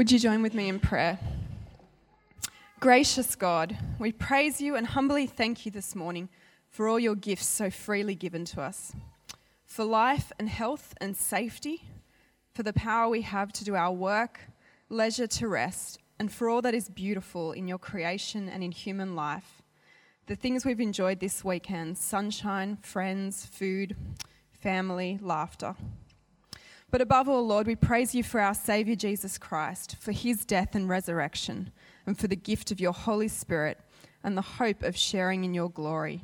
Would you join with me in prayer? Gracious God, we praise you and humbly thank you this morning for all your gifts so freely given to us, for life and health and safety, for the power we have to do our work, leisure to rest, and for all that is beautiful in your creation and in human life. The things we've enjoyed this weekend sunshine, friends, food, family, laughter. But above all, Lord, we praise you for our Saviour Jesus Christ, for his death and resurrection, and for the gift of your Holy Spirit and the hope of sharing in your glory.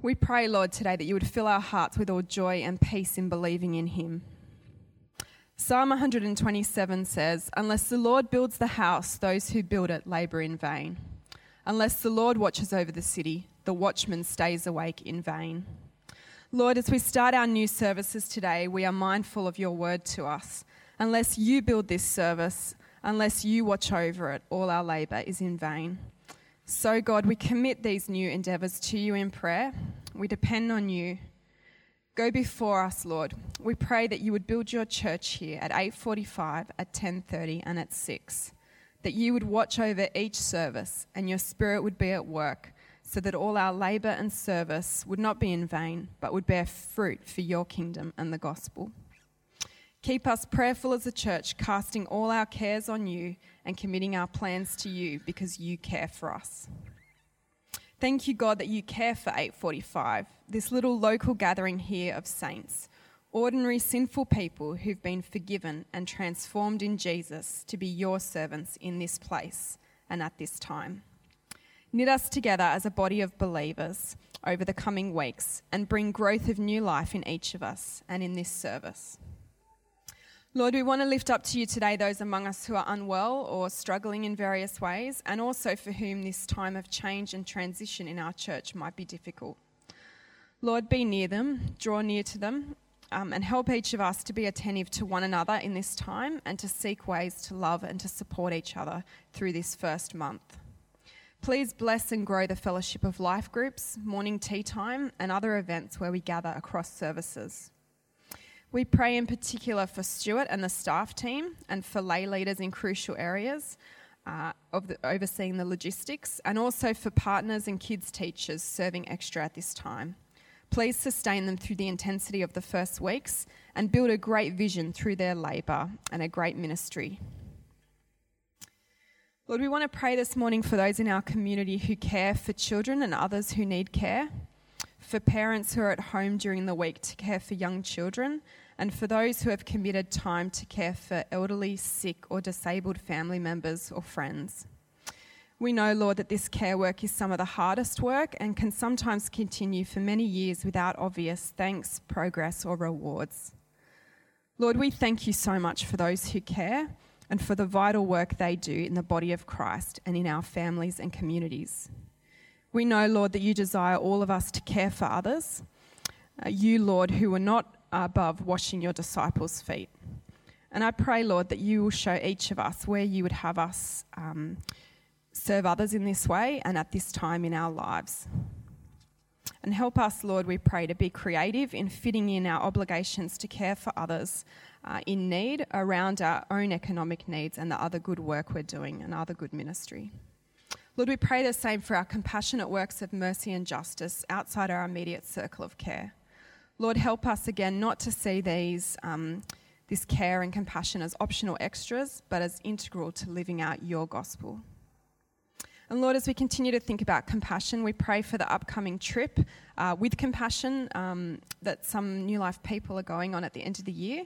We pray, Lord, today that you would fill our hearts with all joy and peace in believing in him. Psalm 127 says, Unless the Lord builds the house, those who build it labour in vain. Unless the Lord watches over the city, the watchman stays awake in vain. Lord, as we start our new services today, we are mindful of your word to us. Unless you build this service, unless you watch over it, all our labour is in vain. So, God, we commit these new endeavours to you in prayer. We depend on you. Go before us, Lord. We pray that you would build your church here at 8:45, at 10:30, and at 6. That you would watch over each service and your spirit would be at work so that all our labour and service would not be in vain, but would bear fruit for your kingdom and the gospel. Keep us prayerful as a church, casting all our cares on you and committing our plans to you because you care for us. Thank you, God, that you care for 845, this little local gathering here of saints, ordinary sinful people who've been forgiven and transformed in Jesus to be your servants in this place and at this time. Knit us together as a body of believers over the coming weeks and bring growth of new life in each of us and in this service. Lord, we want to lift up to you today those among us who are unwell or struggling in various ways, and also for whom this time of change and transition in our church might be difficult. Lord, be near them, draw near to them, um, and help each of us to be attentive to one another in this time and to seek ways to love and to support each other through this first month. Please bless and grow the fellowship of life groups, morning tea time, and other events where we gather across services. We pray in particular for Stuart and the staff team and for lay leaders in crucial areas uh, of the, overseeing the logistics, and also for partners and kids teachers serving extra at this time. Please sustain them through the intensity of the first weeks and build a great vision through their labour and a great ministry. Lord, we want to pray this morning for those in our community who care for children and others who need care, for parents who are at home during the week to care for young children, and for those who have committed time to care for elderly, sick, or disabled family members or friends. We know, Lord, that this care work is some of the hardest work and can sometimes continue for many years without obvious thanks, progress, or rewards. Lord, we thank you so much for those who care and for the vital work they do in the body of Christ and in our families and communities. We know, Lord, that you desire all of us to care for others. Uh, you, Lord, who were not above washing your disciples' feet. And I pray, Lord, that you will show each of us where you would have us um, serve others in this way and at this time in our lives. And help us, Lord, we pray, to be creative in fitting in our obligations to care for others uh, in need around our own economic needs and the other good work we're doing and other good ministry. Lord, we pray the same for our compassionate works of mercy and justice outside our immediate circle of care. Lord, help us again not to see these, um, this care and compassion as optional extras, but as integral to living out your gospel. And Lord, as we continue to think about compassion, we pray for the upcoming trip uh, with compassion um, that some New Life people are going on at the end of the year.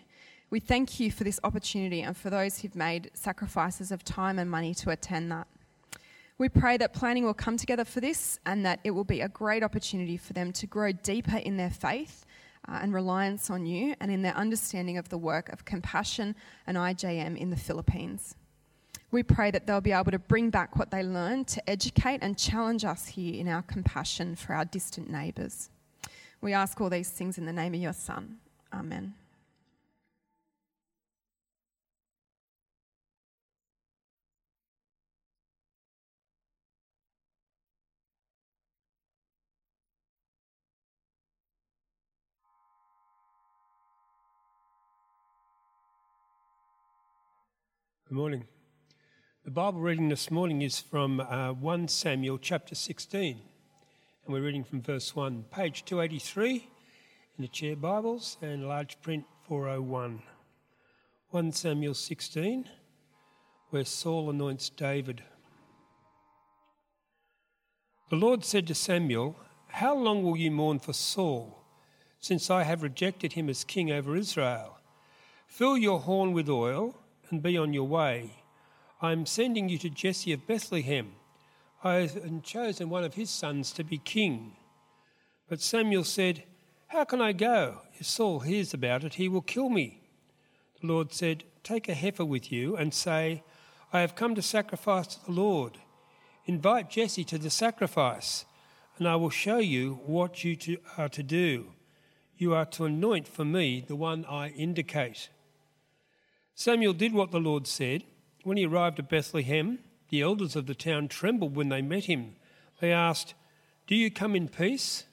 We thank you for this opportunity and for those who've made sacrifices of time and money to attend that. We pray that planning will come together for this and that it will be a great opportunity for them to grow deeper in their faith uh, and reliance on you and in their understanding of the work of compassion and IJM in the Philippines. We pray that they'll be able to bring back what they learned to educate and challenge us here in our compassion for our distant neighbours. We ask all these things in the name of your Son. Amen. Good morning. The Bible reading this morning is from uh, 1 Samuel chapter 16, and we're reading from verse 1, page 283 in the chair Bibles and large print 401. 1 Samuel 16, where Saul anoints David. The Lord said to Samuel, How long will you mourn for Saul, since I have rejected him as king over Israel? Fill your horn with oil and be on your way. I am sending you to Jesse of Bethlehem. I have chosen one of his sons to be king. But Samuel said, How can I go? If Saul hears about it, he will kill me. The Lord said, Take a heifer with you and say, I have come to sacrifice to the Lord. Invite Jesse to the sacrifice, and I will show you what you are to do. You are to anoint for me the one I indicate. Samuel did what the Lord said. When he arrived at Bethlehem, the elders of the town trembled when they met him. They asked, Do you come in peace?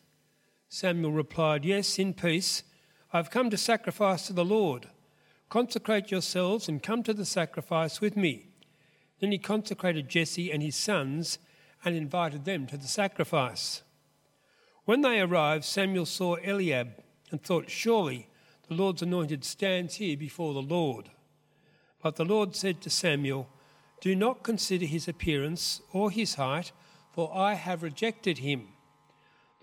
Samuel replied, Yes, in peace. I've come to sacrifice to the Lord. Consecrate yourselves and come to the sacrifice with me. Then he consecrated Jesse and his sons and invited them to the sacrifice. When they arrived, Samuel saw Eliab and thought, Surely the Lord's anointed stands here before the Lord. But the Lord said to Samuel, Do not consider his appearance or his height, for I have rejected him.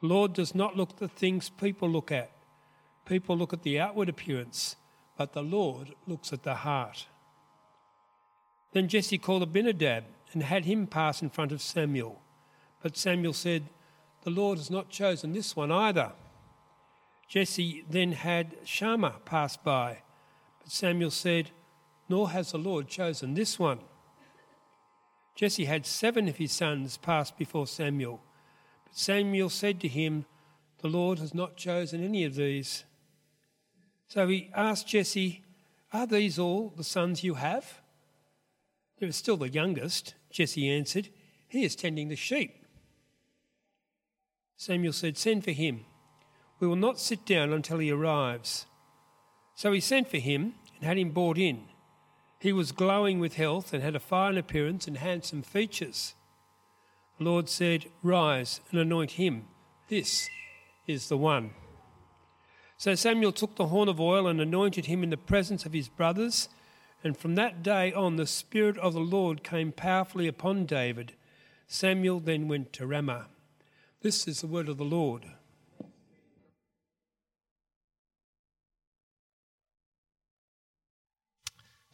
The Lord does not look at the things people look at. People look at the outward appearance, but the Lord looks at the heart. Then Jesse called Abinadab and had him pass in front of Samuel. But Samuel said, The Lord has not chosen this one either. Jesse then had Shammah pass by. But Samuel said, Nor has the Lord chosen this one. Jesse had seven of his sons pass before Samuel. But Samuel said to him, The Lord has not chosen any of these. So he asked Jesse, Are these all the sons you have? There is still the youngest, Jesse answered. He is tending the sheep. Samuel said, Send for him. We will not sit down until he arrives. So he sent for him and had him brought in. He was glowing with health and had a fine appearance and handsome features. The Lord said, Rise and anoint him. This is the one. So Samuel took the horn of oil and anointed him in the presence of his brothers and from that day on, the Spirit of the Lord came powerfully upon David. Samuel then went to Ramah. This is the word of the Lord.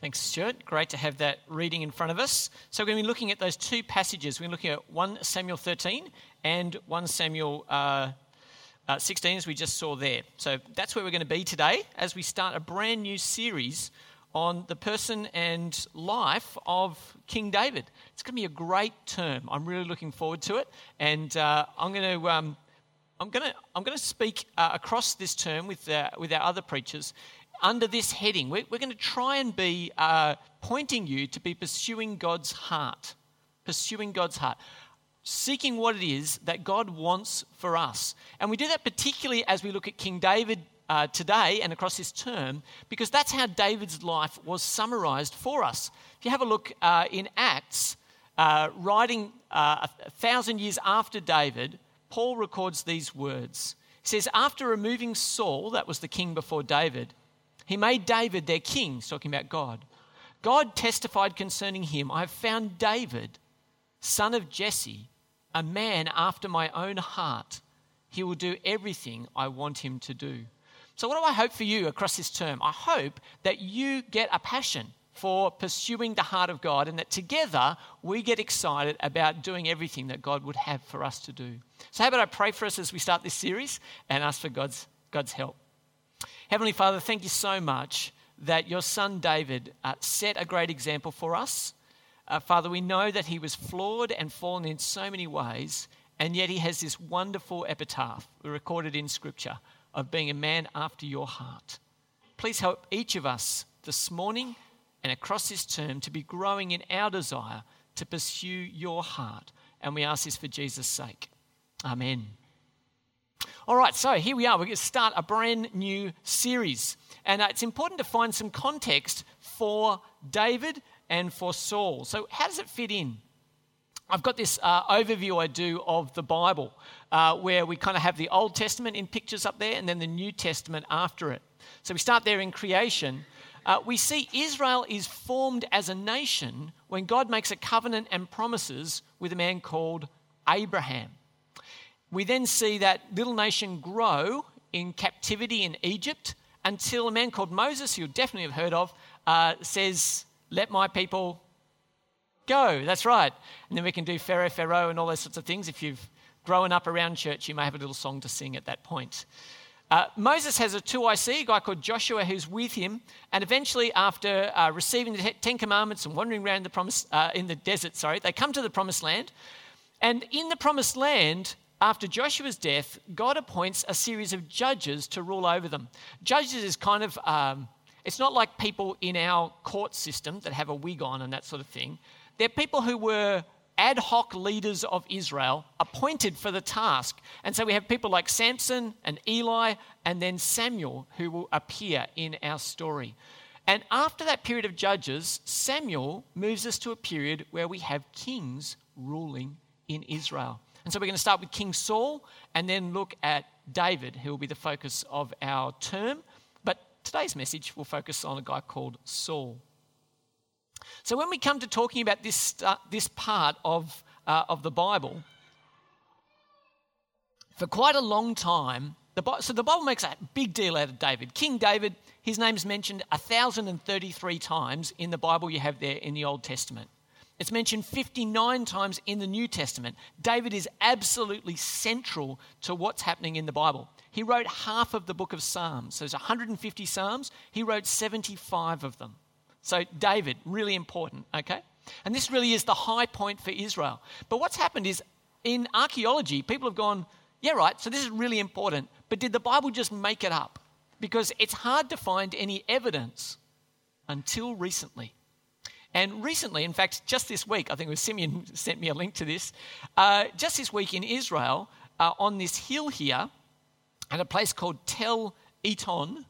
Thanks, Stuart. Great to have that reading in front of us. So, we're going to be looking at those two passages. We're looking at 1 Samuel 13 and 1 Samuel uh, uh, 16, as we just saw there. So, that's where we're going to be today as we start a brand new series on the person and life of King David. It's going to be a great term. I'm really looking forward to it, and uh, I'm going to. Um, I'm going to, I'm going to speak uh, across this term with, uh, with our other preachers under this heading. We're, we're going to try and be uh, pointing you to be pursuing God's heart. Pursuing God's heart seeking what it is that God wants for us. And we do that particularly as we look at King David uh, today and across this term because that's how David's life was summarized for us. If you have a look uh, in Acts, uh, writing uh, a thousand years after David, Paul records these words. He says, After removing Saul, that was the king before David, he made David their king, he's talking about God. God testified concerning him, I have found David, son of Jesse, a man after my own heart. He will do everything I want him to do. So, what do I hope for you across this term? I hope that you get a passion for pursuing the heart of God and that together we get excited about doing everything that God would have for us to do. So, how about I pray for us as we start this series and ask for God's, God's help? Heavenly Father, thank you so much that your son David uh, set a great example for us. Uh, Father, we know that he was flawed and fallen in so many ways, and yet he has this wonderful epitaph recorded in Scripture of being a man after your heart. Please help each of us this morning and across this term to be growing in our desire to pursue your heart. And we ask this for Jesus' sake. Amen. All right, so here we are. We're going to start a brand new series. And uh, it's important to find some context for David and for Saul. So, how does it fit in? I've got this uh, overview I do of the Bible uh, where we kind of have the Old Testament in pictures up there and then the New Testament after it. So we start there in creation. Uh, we see Israel is formed as a nation when God makes a covenant and promises with a man called Abraham. We then see that little nation grow in captivity in Egypt until a man called Moses, who you definitely have heard of, uh, says, Let my people go. That's right. And then we can do Pharaoh, Pharaoh, and all those sorts of things. If you've grown up around church, you may have a little song to sing at that point. Uh, Moses has a 2IC, a guy called Joshua who's with him, and eventually, after uh, receiving the Ten Commandments and wandering around the promise, uh, in the desert, sorry, they come to the Promised Land. And in the Promised Land, after Joshua's death, God appoints a series of judges to rule over them. Judges is kind of, um, it's not like people in our court system that have a wig on and that sort of thing. They're people who were ad hoc leaders of Israel appointed for the task. And so we have people like Samson and Eli and then Samuel who will appear in our story. And after that period of judges, Samuel moves us to a period where we have kings ruling in Israel. And so we're going to start with King Saul and then look at David, who will be the focus of our term. But today's message will focus on a guy called Saul. So when we come to talking about this, uh, this part of, uh, of the Bible, for quite a long time, the, so the Bible makes a big deal out of David. King David, his name is mentioned 1,033 times in the Bible you have there in the Old Testament. It's mentioned 59 times in the New Testament. David is absolutely central to what's happening in the Bible. He wrote half of the book of Psalms. So there's 150 Psalms. He wrote 75 of them. So, David, really important, okay? And this really is the high point for Israel. But what's happened is in archaeology, people have gone, yeah, right, so this is really important. But did the Bible just make it up? Because it's hard to find any evidence until recently. And recently, in fact, just this week, I think it was Simeon sent me a link to this. Uh, just this week in Israel, uh, on this hill here, at a place called Tel Eton,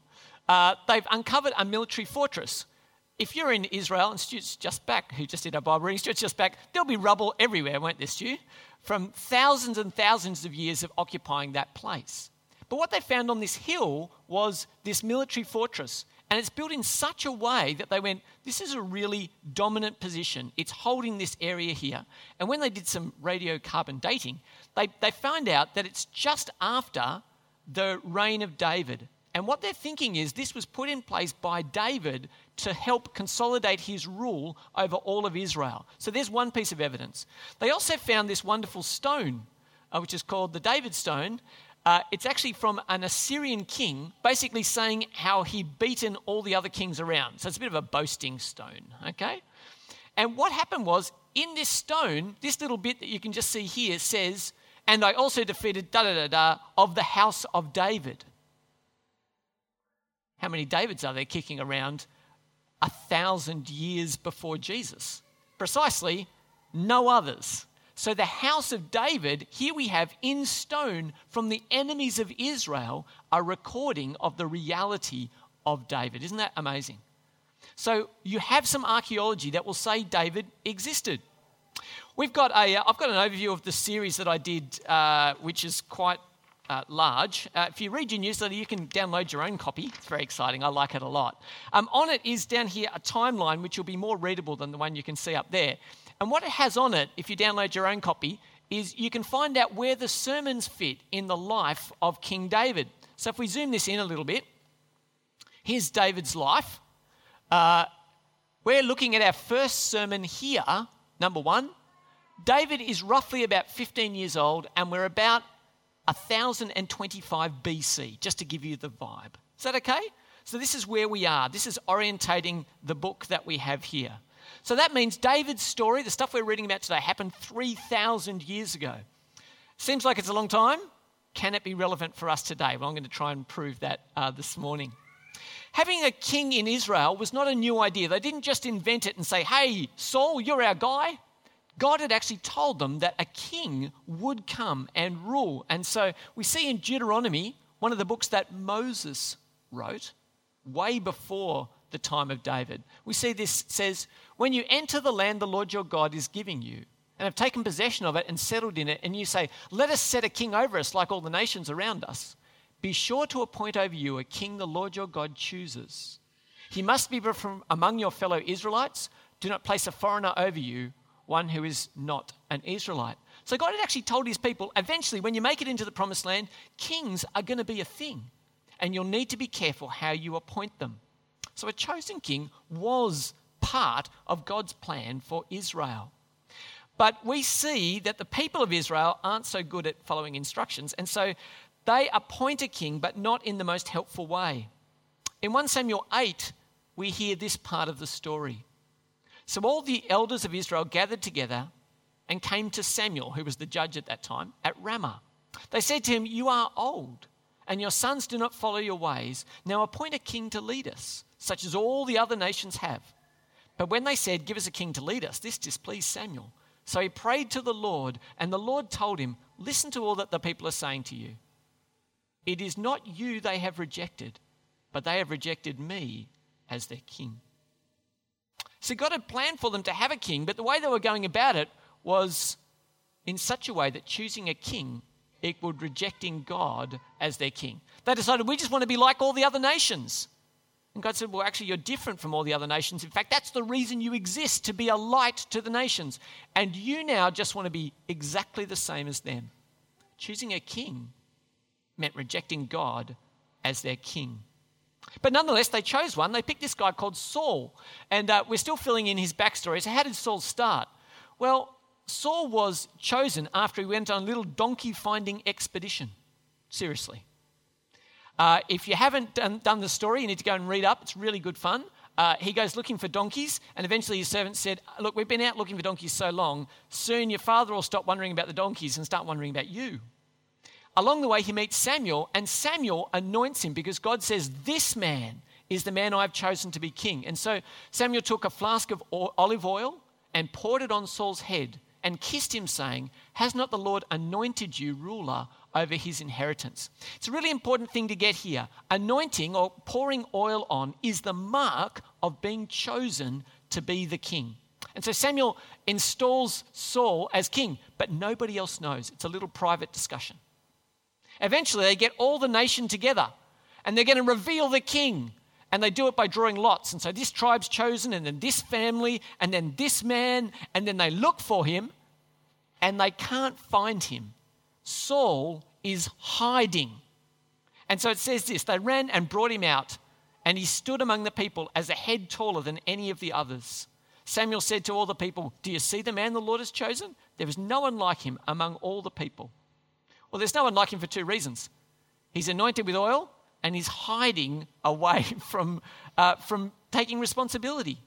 uh, they've uncovered a military fortress if you're in Israel, and Stuart's just back, who just did our Bible reading, Stuart's just back, there'll be rubble everywhere, won't there, Stu? From thousands and thousands of years of occupying that place. But what they found on this hill was this military fortress. And it's built in such a way that they went, this is a really dominant position. It's holding this area here. And when they did some radiocarbon dating, they, they found out that it's just after the reign of David. And what they're thinking is this was put in place by David to help consolidate his rule over all of Israel. So there's one piece of evidence. They also found this wonderful stone, uh, which is called the David stone. Uh, it's actually from an Assyrian king, basically saying how he'd beaten all the other kings around. So it's a bit of a boasting stone, okay? And what happened was, in this stone, this little bit that you can just see here says, and I also defeated da da da da of the house of David. How many Davids are there kicking around a thousand years before Jesus. Precisely, no others. So, the house of David, here we have in stone from the enemies of Israel, a recording of the reality of David. Isn't that amazing? So, you have some archaeology that will say David existed. We've got a, I've got an overview of the series that I did, uh, which is quite uh, large. Uh, if you read your newsletter, you can download your own copy. It's very exciting. I like it a lot. Um, on it is down here a timeline which will be more readable than the one you can see up there. And what it has on it, if you download your own copy, is you can find out where the sermons fit in the life of King David. So if we zoom this in a little bit, here's David's life. Uh, we're looking at our first sermon here, number one. David is roughly about 15 years old, and we're about 1025 BC, just to give you the vibe. Is that okay? So, this is where we are. This is orientating the book that we have here. So, that means David's story, the stuff we're reading about today, happened 3,000 years ago. Seems like it's a long time. Can it be relevant for us today? Well, I'm going to try and prove that uh, this morning. Having a king in Israel was not a new idea. They didn't just invent it and say, hey, Saul, you're our guy. God had actually told them that a king would come and rule. And so we see in Deuteronomy, one of the books that Moses wrote, way before the time of David. We see this says, When you enter the land the Lord your God is giving you, and have taken possession of it and settled in it, and you say, Let us set a king over us like all the nations around us, be sure to appoint over you a king the Lord your God chooses. He must be from among your fellow Israelites. Do not place a foreigner over you, one who is not an Israelite. So God had actually told his people eventually, when you make it into the promised land, kings are going to be a thing. And you'll need to be careful how you appoint them. So a chosen king was part of God's plan for Israel. But we see that the people of Israel aren't so good at following instructions. And so they appoint a king, but not in the most helpful way. In 1 Samuel 8, we hear this part of the story. So all the elders of Israel gathered together and came to Samuel, who was the judge at that time, at Ramah. They said to him, You are old, and your sons do not follow your ways. Now appoint a king to lead us, such as all the other nations have. But when they said, Give us a king to lead us, this displeased Samuel. So he prayed to the Lord, and the Lord told him, Listen to all that the people are saying to you. It is not you they have rejected, but they have rejected me as their king. So God had planned for them to have a king, but the way they were going about it was in such a way that choosing a king equaled rejecting God as their king. They decided, we just want to be like all the other nations. And God said, Well, actually, you're different from all the other nations. In fact, that's the reason you exist, to be a light to the nations. And you now just want to be exactly the same as them. Choosing a king meant rejecting God as their king. But nonetheless, they chose one. They picked this guy called Saul. And uh, we're still filling in his backstory. So, how did Saul start? Well, Saul was chosen after he went on a little donkey finding expedition. Seriously. Uh, if you haven't done, done, the story, you need to go and read up. It's really good fun. Uh, he goes looking for donkeys, and eventually his servant said, Look, we've been out looking for donkeys so long, soon your father will stop wondering about the donkeys and start wondering about you. Along the way, he meets Samuel, and Samuel anoints him because God says, This man is the man I've chosen to be king. And so Samuel took a flask of olive oil and poured it on Saul's head and kissed him, saying, Has not the Lord anointed you ruler over his inheritance? It's a really important thing to get here. Anointing or pouring oil on is the mark of being chosen to be the king. And so Samuel installs Saul as king, but nobody else knows. It's a little private discussion. Eventually, they get all the nation together and they're going to reveal the king. And they do it by drawing lots. And so this tribe's chosen, and then this family, and then this man, and then they look for him and they can't find him. Saul is hiding. And so it says this they ran and brought him out, and he stood among the people as a head taller than any of the others. Samuel said to all the people, Do you see the man the Lord has chosen? There is no one like him among all the people. Well, there's no one like him for two reasons. He's anointed with oil, and he's hiding away from, uh, from taking responsibility.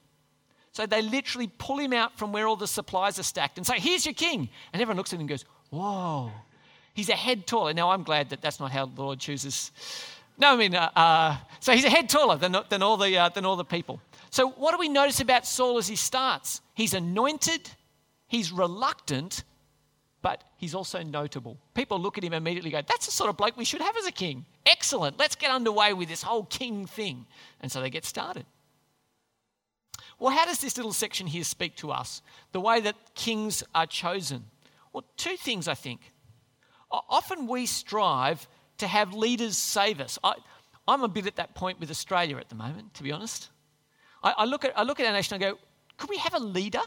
So they literally pull him out from where all the supplies are stacked and say, Here's your king. And everyone looks at him and goes, Whoa, he's a head taller. Now, I'm glad that that's not how the Lord chooses. No, I mean, uh, uh, so he's a head taller than, than, all the, uh, than all the people. So, what do we notice about Saul as he starts? He's anointed, he's reluctant, but he's also notable. People look at him immediately go, That's the sort of bloke we should have as a king. Excellent. Let's get underway with this whole king thing. And so they get started. Well, how does this little section here speak to us? The way that kings are chosen? Well, two things I think. Often we strive to have leaders save us. I, am a bit at that point with Australia at the moment, to be honest. I, I, look, at, I look at our nation and go, could we have a leader?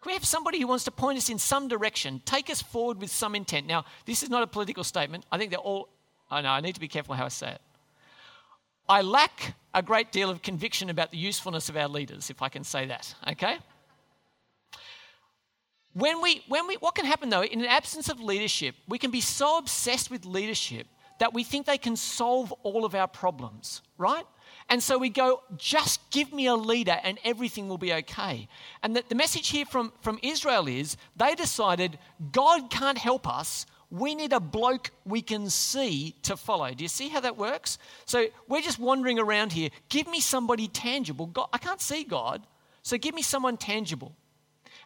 Could we have somebody who wants to point us in some direction, take us forward with some intent? Now, this is not a political statement. I think they're all, I know, I need to be careful how I say it. I lack a great deal of conviction about the usefulness of our leaders, if I can say that, okay? When we, when we, what can happen though, in an absence of leadership, we can be so obsessed with leadership that we think they can solve all of our problems, right? And so we go, just give me a leader and everything will be okay. And the, the message here from, from Israel is they decided God can't help us. We need a bloke we can see to follow. Do you see how that works? So we're just wandering around here. Give me somebody tangible. God, I can't see God, so give me someone tangible.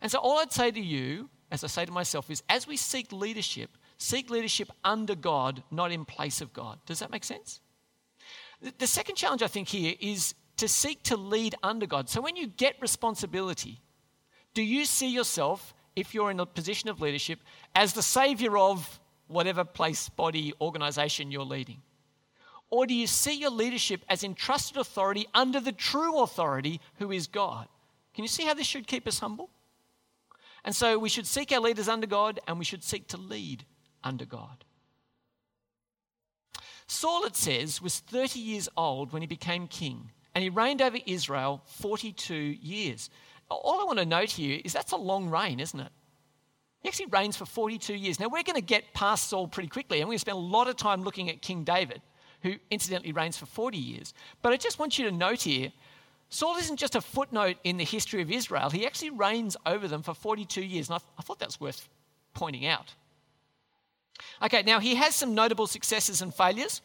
And so all I'd say to you, as I say to myself, is as we seek leadership, seek leadership under God, not in place of God. Does that make sense? The second challenge I think here is to seek to lead under God. So when you get responsibility, do you see yourself, if you're in a position of leadership, as the savior of whatever place, body, organization you're leading? Or do you see your leadership as entrusted authority under the true authority who is God? Can you see how this should keep us humble? And so we should seek our leaders under God and we should seek to lead under God. Saul, it says, was 30 years old when he became king, and he reigned over Israel 42 years. All I want to note here is that's a long reign, isn't it? He actually reigns for 42 years. Now, we're going to get past Saul pretty quickly, and we're going to spend a lot of time looking at King David, who incidentally reigns for 40 years. But I just want you to note here Saul isn't just a footnote in the history of Israel, he actually reigns over them for 42 years. And I, I thought worth pointing out. Okay, now he has some notable successes and failures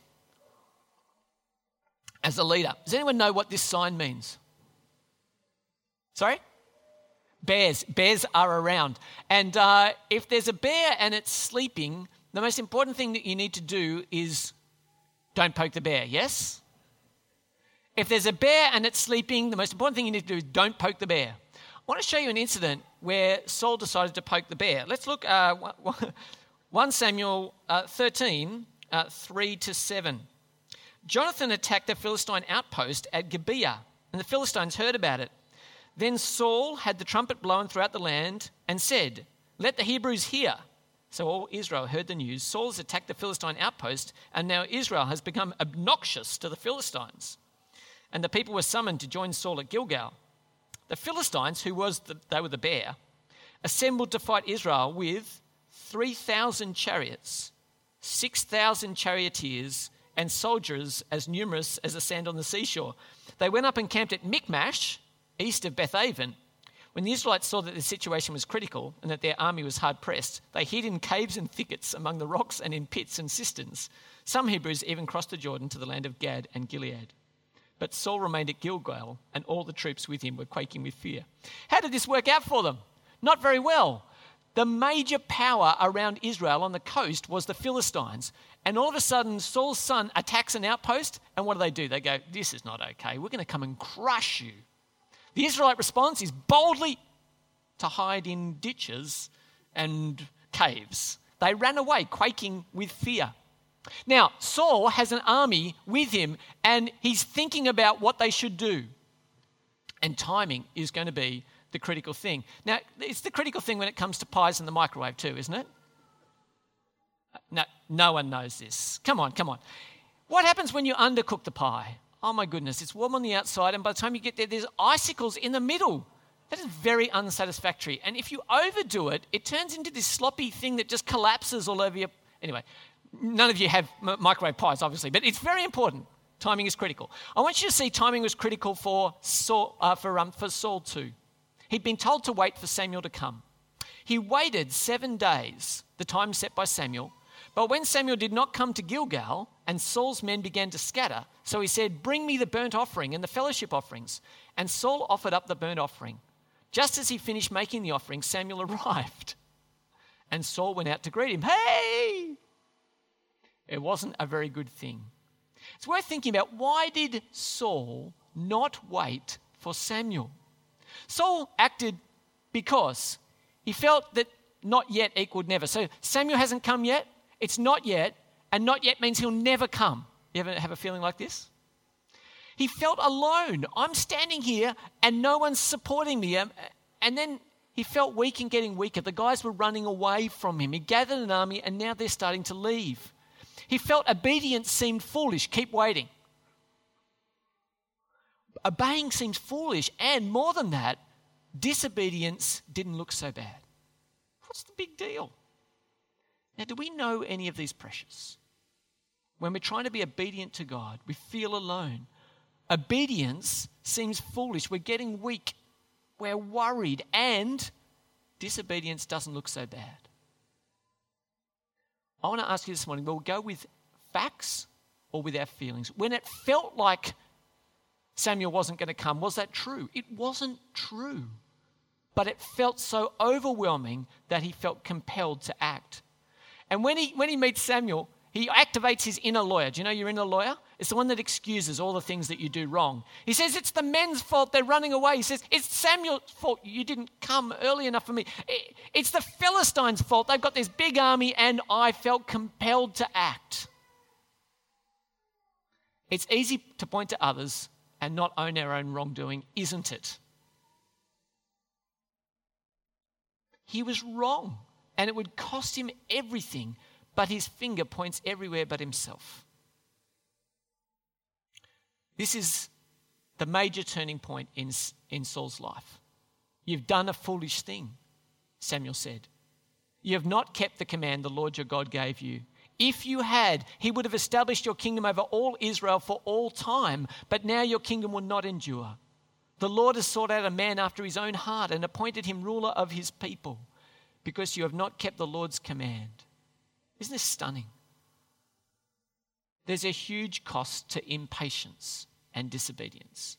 as a leader. Does anyone know what this sign means? Sorry? Bears. Bears are around. And uh, if there's a bear and it's sleeping, the most important thing that you need to do is don't poke the bear, yes? If there's a bear and it's sleeping, the most important thing you need to do is don't poke the bear. I want to show you an incident where Saul decided to poke the bear. Let's look uh, 1 Samuel uh, 13, uh, 3 to 7. Jonathan attacked the Philistine outpost at Gibeah, and the Philistines heard about it. Then Saul had the trumpet blown throughout the land and said, Let the Hebrews hear. So all Israel heard the news. Saul has attacked the Philistine outpost, and now Israel has become obnoxious to the Philistines and the people were summoned to join Saul at Gilgal. The Philistines, who was the, they were the bear, assembled to fight Israel with 3,000 chariots, 6,000 charioteers, and soldiers as numerous as the sand on the seashore. They went up and camped at Michmash, east of Bethaven. When the Israelites saw that the situation was critical and that their army was hard pressed, they hid in caves and thickets among the rocks and in pits and cisterns. Some Hebrews even crossed the Jordan to the land of Gad and Gilead. But Saul remained at Gilgal, and all the troops with him were quaking with fear. How did this work out for them? Not very well. The major power around Israel on the coast was the Philistines. And all of a sudden, Saul's son attacks an outpost, and what do they do? They go, This is not okay. We're going to come and crush you. The Israelite response is boldly to hide in ditches and caves. They ran away, quaking with fear. Now, Saul has an army with him and he's thinking about what they should do. And timing is going to be the critical thing. Now, it's the critical thing when it comes to pies in the microwave, too, isn't it? No, no one knows this. Come on, come on. What happens when you undercook the pie? Oh my goodness, it's warm on the outside, and by the time you get there, there's icicles in the middle. That is very unsatisfactory. And if you overdo it, it turns into this sloppy thing that just collapses all over your. Anyway, none of you have microwave pies, obviously, but it's very important. Timing is critical. I want you to see timing was critical for Saul, uh, for, um, for Saul too. He'd been told to wait for Samuel to come. He waited seven days, the time set by Samuel. But when Samuel did not come to Gilgal, and Saul's men began to scatter, so he said, Bring me the burnt offering and the fellowship offerings. And Saul offered up the burnt offering. Just as he finished making the offering, Samuel arrived. And Saul went out to greet him. Hey, it wasn't a very good thing. It's worth thinking about why did Saul not wait for Samuel? Saul acted because he felt that not yet equaled never. So Samuel hasn't come yet, it's not yet, and not yet means he'll never come. You ever have a feeling like this? He felt alone. I'm standing here and no one's supporting me. Um, and then he felt weak and getting weaker. The guys were running away from him. He gathered an army and now they're starting to leave. He felt obedience seemed foolish. Keep waiting. Obeying seems foolish, and more than that, disobedience didn't look so bad. What's the big deal? Now, do we know any of these pressures? When we're trying to be obedient to God, we feel alone. Obedience seems foolish. We're getting weak. We're worried. And disobedience doesn't look so bad. I want to ask you this morning will we go with facts or with our feelings? When it felt like Samuel wasn't going to come, was that true? It wasn't true. But it felt so overwhelming that he felt compelled to act. And when he, when he meets Samuel, he activates his inner lawyer. Do you know your inner lawyer? It's the one that excuses all the things that you do wrong. He says it's the men's fault they're running away. He says it's Samuel's fault you didn't come early enough for me. It's the Philistines' fault. They've got this big army and I felt compelled to act. It's easy to point to others and not own our own wrongdoing, isn't it? He was wrong, and it would cost him everything, but his finger points everywhere but himself. This is the major turning point in, in Saul's life. You've done a foolish thing, Samuel said. You have not kept the command the Lord your God gave you. If you had, he would have established your kingdom over all Israel for all time, but now your kingdom will not endure. The Lord has sought out a man after his own heart and appointed him ruler of his people because you have not kept the Lord's command. Isn't this stunning? There's a huge cost to impatience and disobedience.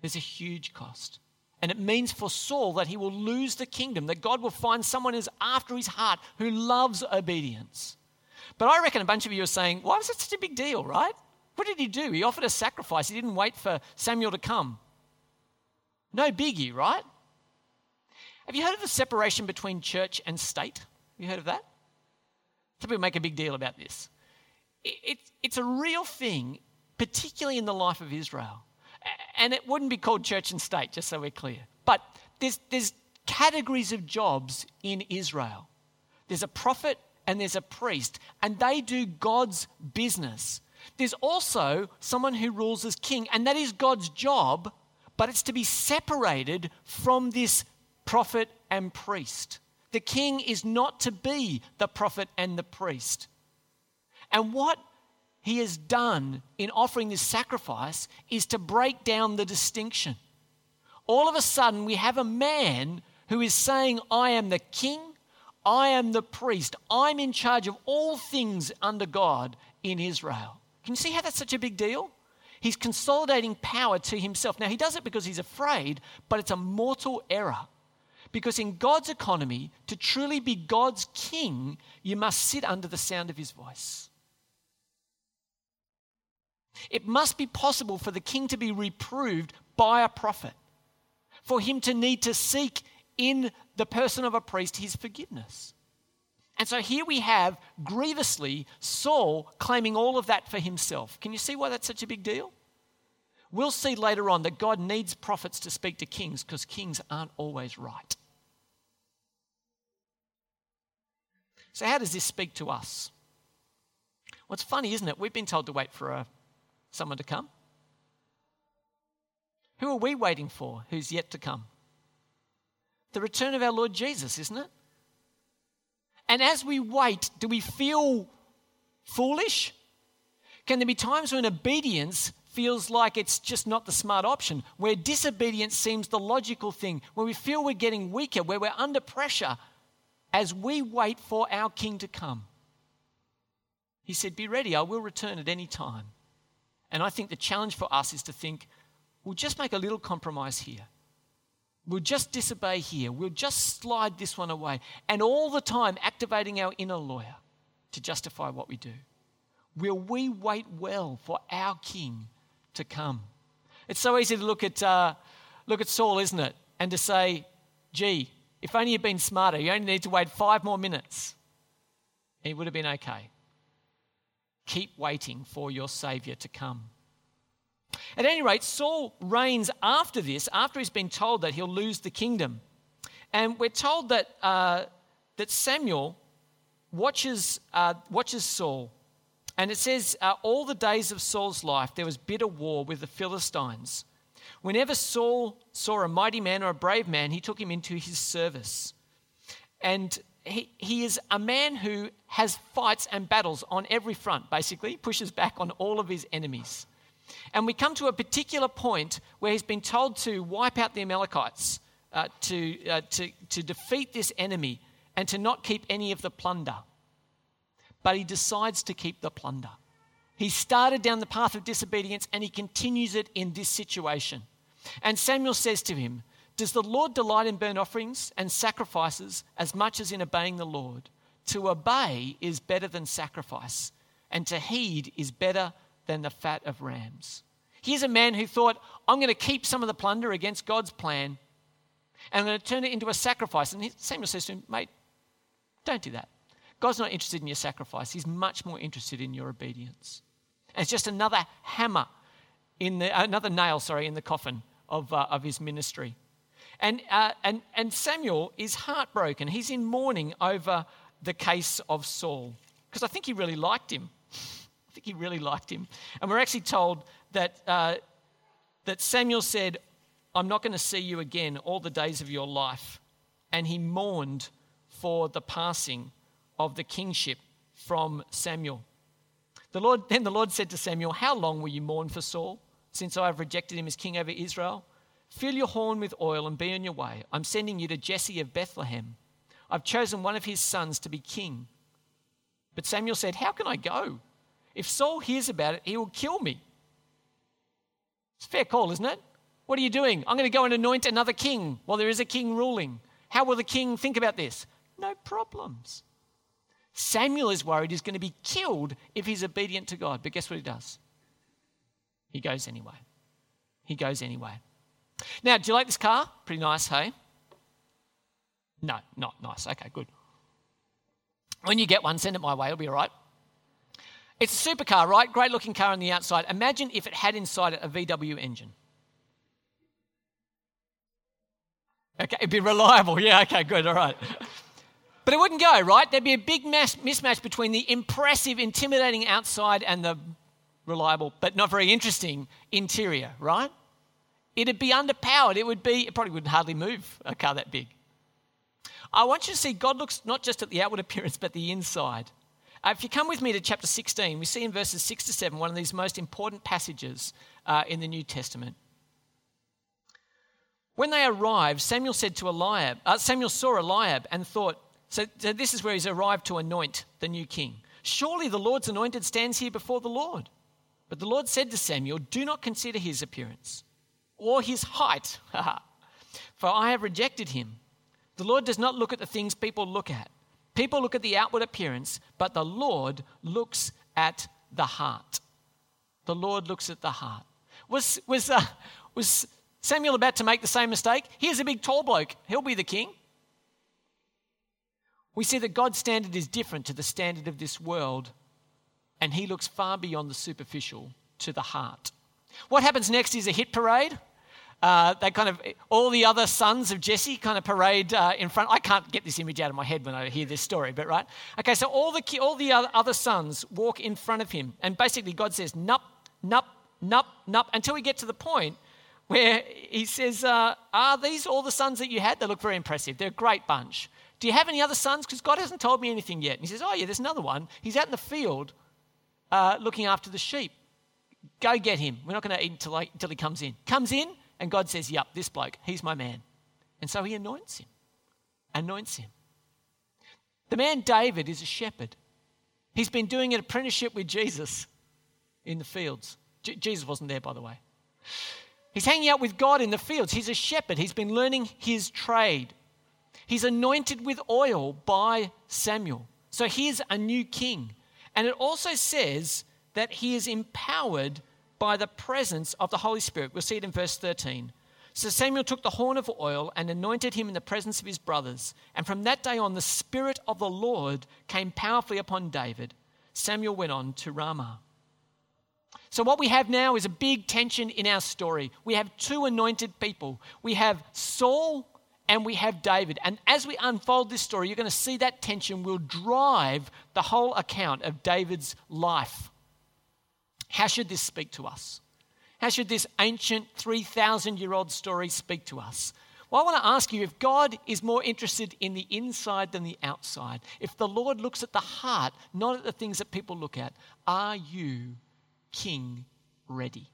There's a huge cost. And it means for Saul that he will lose the kingdom, that God will find someone who's after his heart who loves obedience. But I reckon a bunch of you are saying, why was it such a big deal, right? What did he do? He offered a sacrifice. He didn't wait for Samuel to come. No biggie, right? Have you heard of the separation between church and state? Have you heard of that? Some people make a big deal about this. It, it, it's a real thing, particularly in the life of Israel. And it wouldn't be called church and state, just so we're clear. But there's, there's categories of jobs in Israel there's a prophet and there's a priest, and they do God's business. There's also someone who rules as king, and that is God's job, but it's to be separated from this prophet and priest. The king is not to be the prophet and the priest. And what he has done in offering this sacrifice is to break down the distinction. All of a sudden, we have a man who is saying, I am the king, I am the priest, I'm in charge of all things under God in Israel. Can you see how that's such a big deal? He's consolidating power to himself. Now, he does it because he's afraid, but it's a mortal error. Because in God's economy, to truly be God's king, you must sit under the sound of his voice. It must be possible for the king to be reproved by a prophet, for him to need to seek in the person of a priest his forgiveness. And so here we have grievously Saul claiming all of that for himself. Can you see why that's such a big deal? We'll see later on that God needs prophets to speak to kings because kings aren't always right. So, how does this speak to us? Well, funny, isn't it? We've been told to wait for uh, someone to come. Who are we waiting for who's yet to come? The return of our Lord Jesus, isn't it? And as we wait, do we feel foolish? Can there be times when obedience feels like it's just not the smart option, where disobedience seems the logical thing, where we feel we're getting weaker, where we're under pressure as we wait for our King to come. He said, Be ready, I will return at any time. And I think the challenge for us is to think, we'll just make a little compromise here. We'll just disobey here. We'll just slide this one away. And all the time activating our inner lawyer to justify what we do. Will we wait well for our King to come? It's so easy to look at, uh, look at Saul, isn't it? And to say, gee, if only you'd been smarter, you only need to wait five more minutes. It would have been okay. Keep waiting for your Saviour to come. At any rate, Saul reigns after this, after he's been told that he'll lose the kingdom. And we're told that, uh, that Samuel watches, uh, watches Saul. And it says, uh, All the days of Saul's life, there was bitter war with the Philistines. Whenever Saul saw a mighty man or a brave man, he took him into his service. And he, he is a man who has fights and battles on every front, basically, pushes back on all of his enemies. And we come to a particular point where he's been told to wipe out the Amalekites, uh, to, uh, to, to defeat this enemy, and to not keep any of the plunder. But he decides to keep the plunder. He started down the path of disobedience and he continues it in this situation. And Samuel says to him, Does the Lord delight in burnt offerings and sacrifices as much as in obeying the Lord? To obey is better than sacrifice, and to heed is better than the fat of rams. Here's a man who thought, I'm going to keep some of the plunder against God's plan and I'm going to turn it into a sacrifice. And Samuel says to him, Mate, don't do that. God's not interested in your sacrifice, He's much more interested in your obedience. And it's just another hammer in the, another nail, sorry, in the coffin of, uh, of his ministry. And, uh, and, and Samuel is heartbroken. He's in mourning over the case of Saul because I think he really liked him. I think he really liked him. And we're actually told that, uh, that Samuel said, I'm not going to see you again all the days of your life. And he mourned for the passing of the kingship from Samuel. The Lord, then the Lord said to Samuel, How long will you mourn for Saul, since I have rejected him as king over Israel? Fill your horn with oil and be on your way. I'm sending you to Jesse of Bethlehem. I've chosen one of his sons to be king. But Samuel said, How can I go? If Saul hears about it, he will kill me. It's a fair call, isn't it? What are you doing? I'm going to go and anoint another king while there is a king ruling. How will the king think about this? No problems. Samuel is worried he's going to be killed if he's obedient to God. But guess what he does? He goes anyway. He goes anyway. Now, do you like this car? Pretty nice, hey? No, not nice. Okay, good. When you get one, send it my way, it'll be all right. It's a supercar, right? Great looking car on the outside. Imagine if it had inside it a VW engine. Okay, it'd be reliable. Yeah, okay, good, all right. But it wouldn't go, right? There'd be a big mass, mismatch between the impressive, intimidating outside and the reliable, but not very interesting interior, right? It'd be underpowered. It would be, it probably would hardly move a car that big. I want you to see God looks not just at the outward appearance, but the inside. Uh, if you come with me to chapter 16, we see in verses 6 to 7 one of these most important passages uh, in the New Testament. When they arrived, Samuel said to Eliab, uh, Samuel saw Eliab and thought, so, so this is where he's arrived to anoint the new king. Surely the Lord's anointed stands here before the Lord. But the Lord said to Samuel, Do not consider his appearance or his height, for I have rejected him. The Lord does not look at the things people look at. People look at the outward appearance, but the Lord looks at the heart. The Lord looks at the heart. Was, was, uh, was Samuel about to make the same mistake? Here's a big tall bloke. He'll be the king we see that God's standard is different to the standard of this world, and He looks far beyond the superficial to the heart. What happens next is a hit parade. Uh, they kind of, all the other sons of Jesse kind of parade uh, in front. I can't get this image out of my head when I hear this story, but right? Okay, so all the, all the other sons walk in front of him, and basically God says, nup, nup, nup, nup, until we get to the point where he says, uh, Are these all the sons that you had? They look very impressive. They're a great bunch. Do you have any other sons? Because God hasn't told me anything yet. And he says, Oh, yeah, there's another one. He's out in the field uh, looking after the sheep. Go get him. We're not going to eat until, until he comes in. Comes in, and God says, Yep, this bloke, he's my man. And so he anoints him. Anoints him. The man David is a shepherd. He's been doing an apprenticeship with Jesus in the fields. J- Jesus wasn't there, by the way. He's hanging out with God in the fields. He's a shepherd. He's been learning his trade. He's anointed with oil by Samuel. So he's a new king. And it also says that he is empowered by the presence of the Holy Spirit. We'll see it in verse 13. So Samuel took the horn of oil and anointed him in the presence of his brothers. And from that day on, the Spirit of the Lord came powerfully upon David. Samuel went on to Ramah. So, what we have now is a big tension in our story. We have two anointed people. We have Saul and we have David. And as we unfold this story, you're going to see that tension will drive the whole account of David's life. How should this speak to us? How should this ancient 3,000 year old story speak to us? Well, I want to ask you if God is more interested in the inside than the outside, if the Lord looks at the heart, not at the things that people look at, are you king ready?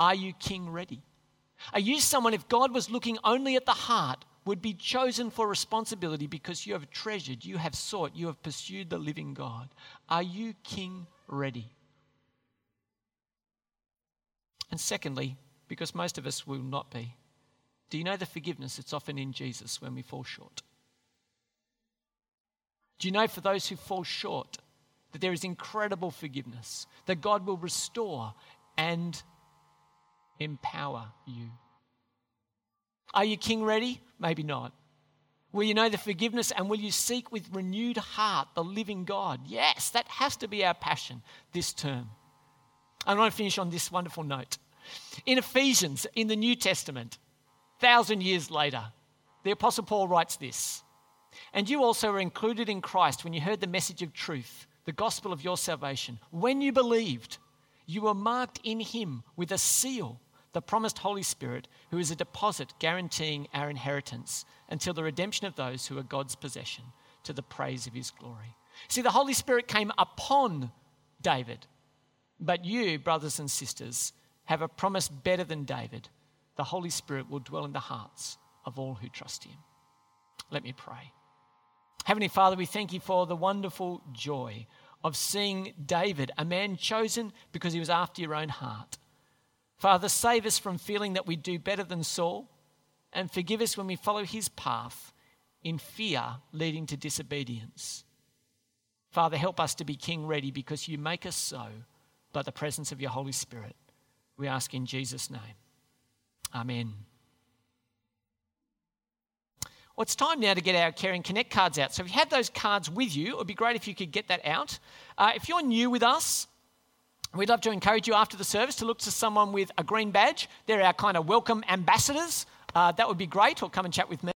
Are you king ready? Are you someone, if God was looking only at the heart, would be chosen for responsibility because you have treasured, you have sought, you have pursued the living God? Are you king ready? And secondly, because most of us will not be, do you know the forgiveness that's often in Jesus when we fall short? Do you know for those who fall short, that there is incredible forgiveness, that God will restore and empower you. Are you king ready? Maybe not. Will you know the forgiveness and will you seek with renewed heart the living God? Yes, that has to be our passion this term. I want to finish on this wonderful note. In Ephesians, in the New Testament, thousand years later, the Apostle Paul writes this And you also were included in Christ when you heard the message of truth, the gospel of your salvation. When you believed, you were marked in him with a seal the promised Holy Spirit, who is a deposit guaranteeing our inheritance until the redemption of those who are God's possession to the praise of his glory. See, the Holy Spirit came upon David, but you, brothers and sisters, have a promise better than David. The Holy Spirit will dwell in the hearts of all who trust him. Let me pray. Heavenly Father, we thank you for the wonderful joy of seeing David, a man chosen because he was after your own heart Father, save us from feeling that we do better than Saul and forgive us when we follow his path in fear leading to disobedience. Father, help us to be king ready because you make us so by the presence of your Holy Spirit. We ask in Jesus' name. Amen. Well, it's time now to get our Caring Connect cards out. So if you have those cards with you, it would be great if you could get that out. Uh, if you're new with us, We'd love to encourage you after the service to look to someone with a green badge. They're our kind of welcome ambassadors. Uh, that would be great, or come and chat with me.